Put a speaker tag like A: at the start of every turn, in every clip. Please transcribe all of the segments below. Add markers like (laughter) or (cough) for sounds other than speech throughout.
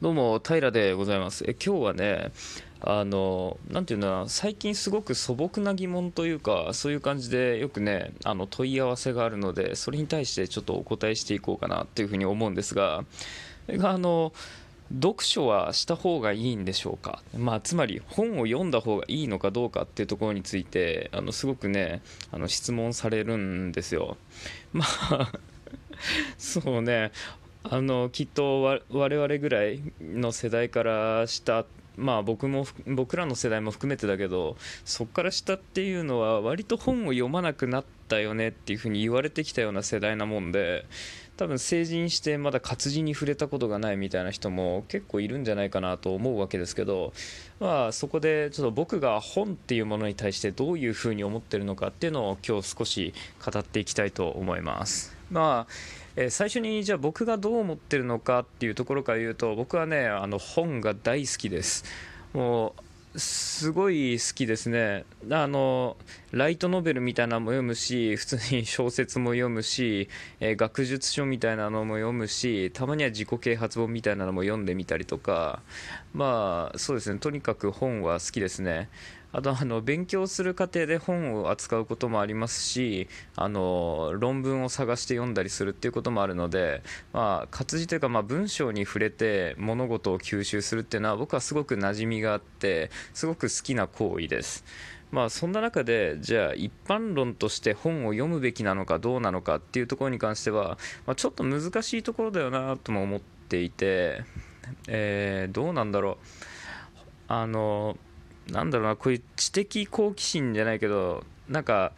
A: どうも平でございます。え今日はねあのなんていうの最近すごく素朴な疑問というかそういう感じでよくねあの問い合わせがあるのでそれに対してちょっとお答えしていこうかなっていうふうに思うんですがあの読書はした方がいいんでしょうか、まあ、つまり本を読んだ方がいいのかどうかっていうところについてあのすごくねあの質問されるんですよ。まあ (laughs) そうね。あのきっと我々ぐらいの世代からしたまあ僕も僕らの世代も含めてだけどそこから下っていうのは割と本を読まなくなったよねっていうふうに言われてきたような世代なもんで多分成人してまだ活字に触れたことがないみたいな人も結構いるんじゃないかなと思うわけですけど、まあ、そこでちょっと僕が本っていうものに対してどういうふうに思ってるのかっていうのを今日少し語っていきたいと思います。まあえー、最初にじゃあ僕がどう思ってるのかっていうところから言うと僕はねあの本が大好きです。もうすごい好きですね。あのライトノベルみたいなのも読むし普通に小説も読むし、えー、学術書みたいなのも読むしたまには自己啓発本みたいなのも読んでみたりとか。まあそうですね。とにかく本は好きですね。あとあの勉強する過程で本を扱うこともありますしあの論文を探して読んだりするっていうこともあるので、まあ、活字というか、まあ、文章に触れて物事を吸収するっていうのは僕はすごく馴染みがあってすごく好きな行為です。まあそんな中でじゃあ一般論として本を読むべきなのかどうなのかっていうところに関しては、まあ、ちょっと難しいところだよなとも思っていて、えー、どうなんだろうあのなんだろうな、こういう知的好奇心じゃないけど、なんか、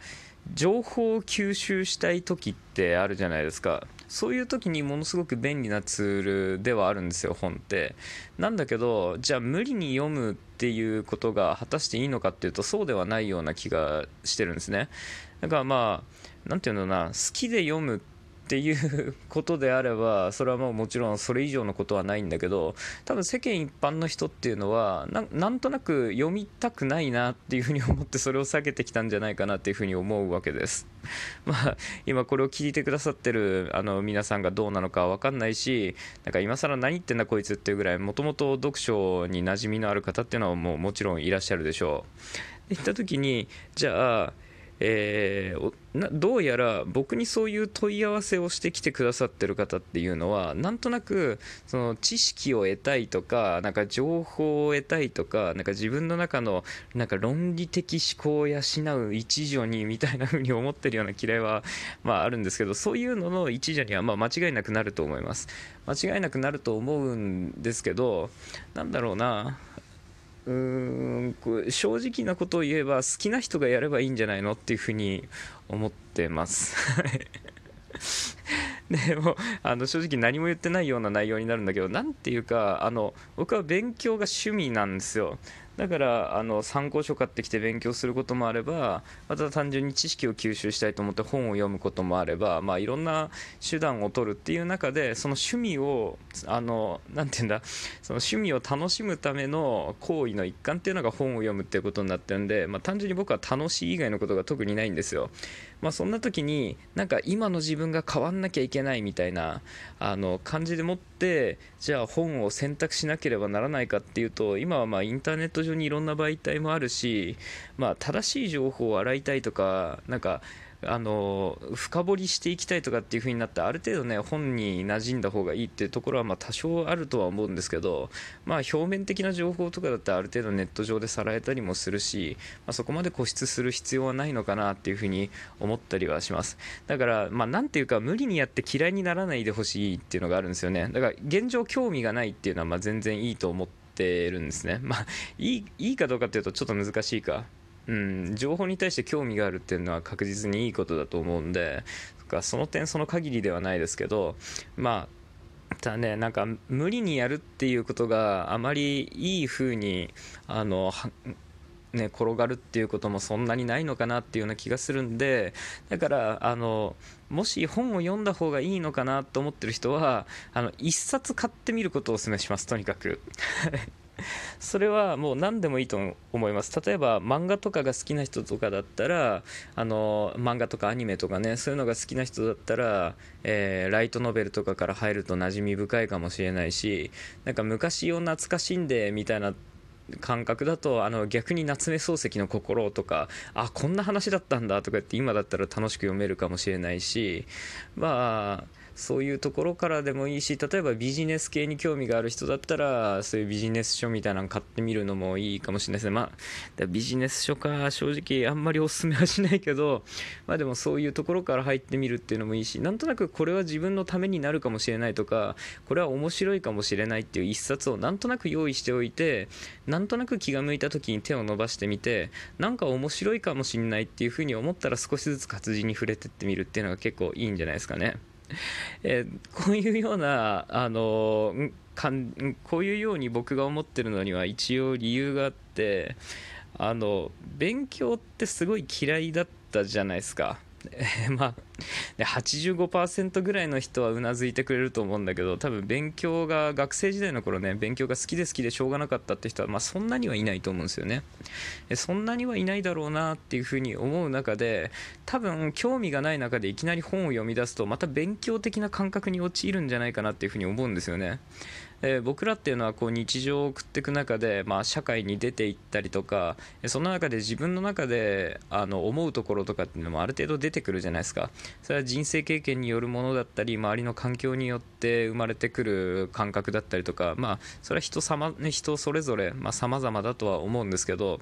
A: 情報を吸収したい時ってあるじゃないですか。そういう時にものすごく便利なツールではあるんですよ、本って。なんだけど、じゃあ無理に読むっていうことが果たしていいのかっていうと、そうではないような気がしてるんですね。だからまあ、なんていうな、好きで読むってっていうことであればそれはもうもちろんそれ以上のことはないんだけど多分世間一般の人っていうのはなんとなく読みたくないなっていうふうに思ってそれを避けてきたんじゃないかなっていうふうに思うわけです。(laughs) まあ、今これを聞いてくださってるあの皆さんがどうなのか分かんないしなんか今更何言ってんだこいつっていうぐらいもともと読書に馴染みのある方っていうのはもうもちろんいらっしゃるでしょう。で言った時にじゃあえー、などうやら僕にそういう問い合わせをしてきてくださってる方っていうのはなんとなくその知識を得たいとかなんか情報を得たいとかなんか自分の中のなんか論理的思考を養う一助にみたいな風に思ってるような嫌いは、まあ、あるんですけどそういうのの一助にはま間違いなくなると思います間違いなくなると思うんですけどなんだろうな。うーん正直なことを言えば好きな人がやればいいんじゃないのっていうふうに思ってます。(laughs) でもあの正直何も言ってないような内容になるんだけど何て言うかあの僕は勉強が趣味なんですよ。だからあの参考書買ってきて勉強することもあればまた単純に知識を吸収したいと思って本を読むこともあれば、まあ、いろんな手段を取るっていう中でその趣味をあのなんていうんだその趣味を楽しむための行為の一環っていうのが本を読むっていうことになってるんで、まあ、単純に僕は楽しい以外のことが特にないんですよ。まあ、そんな時になんか今の自分が変わんなきゃいけないみたいなあの感じでもってじゃあ本を選択しなければならないかっていうと今はまあインターネット上にいろんな媒体もあるし、まあ、正しい情報を洗いたいとかなんかあの深掘りしていきたいとかっていう風になってある程度ね本に馴染んだ方がいいっていうところはま多少あるとは思うんですけど、まあ、表面的な情報とかだってある程度ネット上でさらえたりもするし、まあ、そこまで固執する必要はないのかなっていう風に思ったりはします。だからまあていうか無理にやって嫌いにならないでほしいっていうのがあるんですよね。だから現状興味がないっていうのはま全然いいと思ってるんですね。まあいいいいかどうかっていうとちょっと難しいか。うん、情報に対して興味があるっていうのは確実にいいことだと思うんでその点その限りではないですけどまあただねなんか無理にやるっていうことがあまりいい風にあのね、転がるっていうこともそんなにないのかなっていうような気がするんでだからあのもし本を読んだ方がいいのかなと思ってる人はあの1冊買ってみることをお勧めしますとにかく。それはもう何でもいいと思います。例えば漫画とかが好きな人とかだったらあの漫画とかアニメとかねそういうのが好きな人だったら、えー、ライトノベルとかから入ると馴染み深いかもしれないしなんか昔を懐かしんでみたいな感覚だとあの逆に夏目漱石の心とかあこんな話だったんだとかって今だったら楽しく読めるかもしれないしまあそういうところからでもいいし例えばビジネス系に興味がある人だったらそういうビジネス書みたいなの買ってみるのもいいかもしれないですねまあビジネス書か正直あんまりおすすめはしないけど (laughs) まあでもそういうところから入ってみるっていうのもいいしなんとなくこれは自分のためになるかもしれないとかこれは面白いかもしれないっていう一冊をなんとなく用意しておいてなんとなく気が向いた時に手を伸ばしてみてなんか面白いかもしれないっていうふうに思ったら少しずつ活字に触れてってみるっていうのが結構いいんじゃないですかね。(laughs) えー、こういうようなあのかんこういうように僕が思ってるのには一応理由があってあの勉強ってすごい嫌いだったじゃないですか。え、まあ、で85%ぐらいの人はうなずいてくれると思うんだけど多分勉強が学生時代の頃ね勉強が好きで好きでしょうがなかったって人は、まあ、そんなにはいないと思うんですよね。そんなにはいないだろうなっていうふうに思う中で多分興味がない中でいきなり本を読み出すとまた勉強的な感覚に陥るんじゃないかなっていうふうに思うんですよね。え、僕らっていうのはこう日常を送っていく中で、まあ、社会に出ていったりとかその中で自分の中であの思うところとかっていうのもある程度出てくるじゃないですか。それは人生経験によるものだったり周りの環境によって生まれてくる感覚だったりとかまあそれは人様人それぞれさまざ、まだとは思うんですけど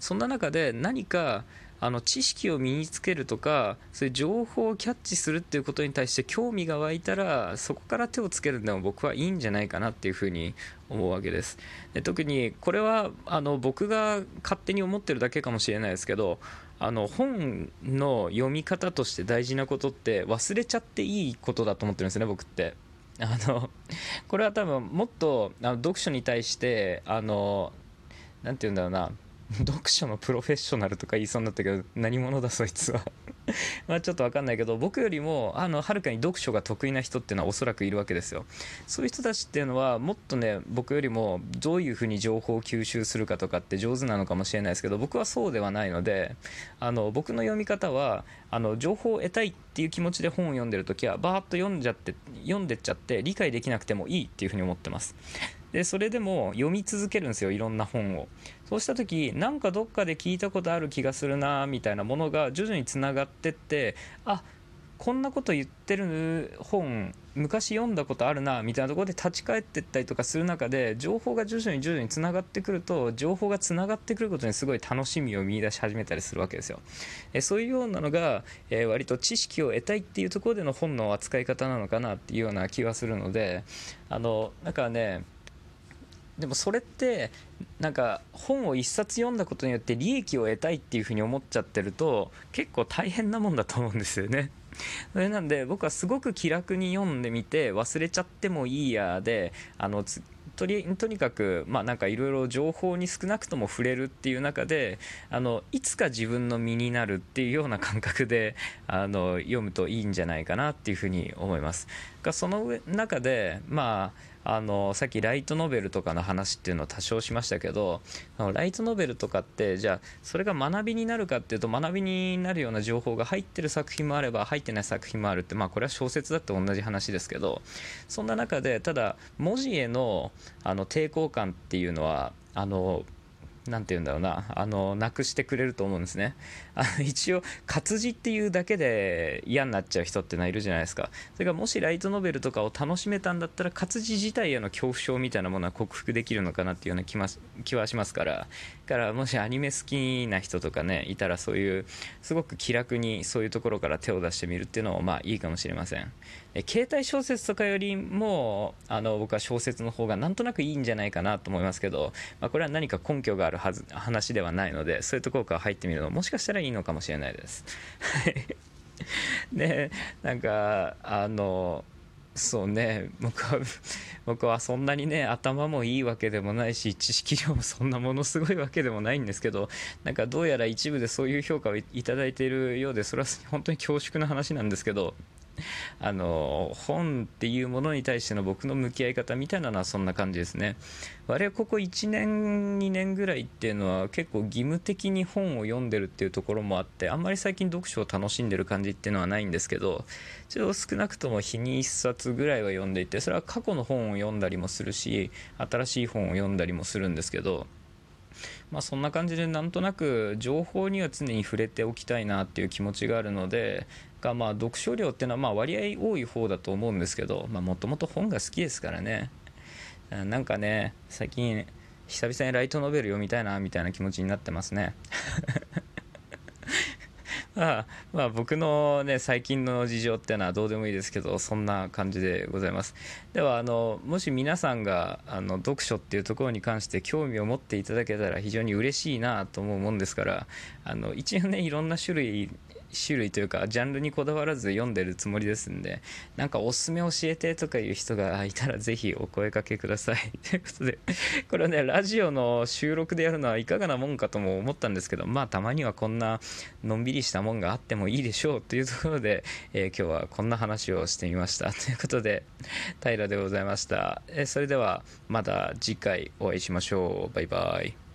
A: そんな中で何かあの知識を身につけるとかそういう情報をキャッチするっていうことに対して興味が湧いたらそこから手をつけるのも僕はいいんじゃないかなっていうふうに思うわけです。で特にこれはあの僕が勝手に思ってるだけかもしれないですけどあの本の読み方として大事なことって忘れちゃっていいことだと思ってるんですね僕って。あのこれは多分もっとあの読書に対してあのなて言うんだろうな。(laughs) 読書のプロフェッショナルとか言いそうになったけど何者だそいつは。(laughs) まあちょっと分かんないけど僕よりもあのはるかに読書が得意な人っていうのはおそらくいるわけですよ。そういう人たちっていうのはもっとね僕よりもどういうふうに情報を吸収するかとかって上手なのかもしれないですけど僕はそうではないのであの僕の読み方はあの情報を得たいっていう気持ちで本を読んでる時はバーッと読んじゃって読んでっちゃって理解できなくてもいいっていうふうに思ってます。でそれでも読み続けるんですよいろんな本をそうした時なんかどっかで聞いたことある気がするなみたいなものが徐々につながってってあこんなこと言ってる本昔読んだことあるなみたいなところで立ち返ってったりとかする中で情報が徐々に徐々につながってくると情報がつながってくることにすごい楽しみを見出し始めたりするわけですよ。えそういうようなのが、えー、割と知識を得たいっていうところでの本の扱い方なのかなっていうような気はするのであのだかねでもそれってなんか本を1冊読んだことによって利益を得たいっていうふうに思っちゃってると結構大変なもんだと思うんですよね。(laughs) それなんで僕はすごく気楽に読んでみて忘れちゃってもいいやであのとりとにかくまあなんかいろいろ情報に少なくとも触れるっていう中であのいつか自分の身になるっていうような感覚であの読むといいんじゃないかなっていうふうに思います。がその中でまああのさっきライトノベルとかの話っていうのを多少しましたけどライトノベルとかってじゃあそれが学びになるかっていうと学びになるような情報が入ってる作品もあれば入ってない作品もあるってまあこれは小説だって同じ話ですけどそんな中でただ文字へのあの抵抗感っていうのはあの何て言うんだろうな。あのなくしてくれると思うんですね。(laughs) あの一応活字っていうだけで嫌になっちゃう人ってのはいるじゃないですか。それがもしライトノベルとかを楽しめたんだったら活字自体への恐怖症みたいなものは克服できるのかなっていうような気ま気はしますから。からもしアニメ好きな人とかねいたらそういうすごく気楽にそういうところから手を出してみるっていうのもまあいいかもしれません。え携帯小説とかよりもあの僕は小説の方がなんとなくいいんじゃないかなと思いますけど、まあ、これは何か根拠があるはず話ではないのでそういうところから入ってみるのもしかしたらいいのかもしれないです。(laughs) でなんかあのそうね僕は僕はそんなにね頭もいいわけでもないし知識量もそんなものすごいわけでもないんですけどなんかどうやら一部でそういう評価をいいているようでそれは本当に恐縮な話なんですけど (laughs) あの本っていうものに対しての僕の向き合い方みたいなのはそんな感じですね。我々ここ1年2年ぐらいっていうのは結構義務的に本を読んでるっていうところもあってあんまり最近読書を楽しんでる感じっていうのはないんですけどちょっと少なくとも日に1冊ぐらいは読んでいてそれは過去の本を読んだりもするし新しい本を読んだりもするんですけどまあ、そんな感じでなんとなく情報には常に触れておきたいなっていう気持ちがあるのでがまあ読書量っていうのはまあ割合多い方だと思うんですけどもともと本が好きですからね。なんかね最近久々にライトノベル読みたいなみたいな気持ちになってますね。(laughs) まあ、まあ僕のね最近の事情っていうのはどうでもいいですけどそんな感じでございます。ではあのもし皆さんがあの読書っていうところに関して興味を持っていただけたら非常に嬉しいなと思うもんですからあの一応ねいろんな種類種類というかジャンルにこだわらず読んでるつもりですんでなんかおすすめ教えてとかいう人がいたらぜひお声かけください。(laughs) ということでこれはねラジオの収録でやるのはいかがなもんかとも思ったんですけどまあたまにはこんなのんびりしたもんがあってもいいでしょうというところで、えー、今日はこんな話をしてみました。ということで平でございました、えー、それではまた次回お会いしましょう。バイバイ。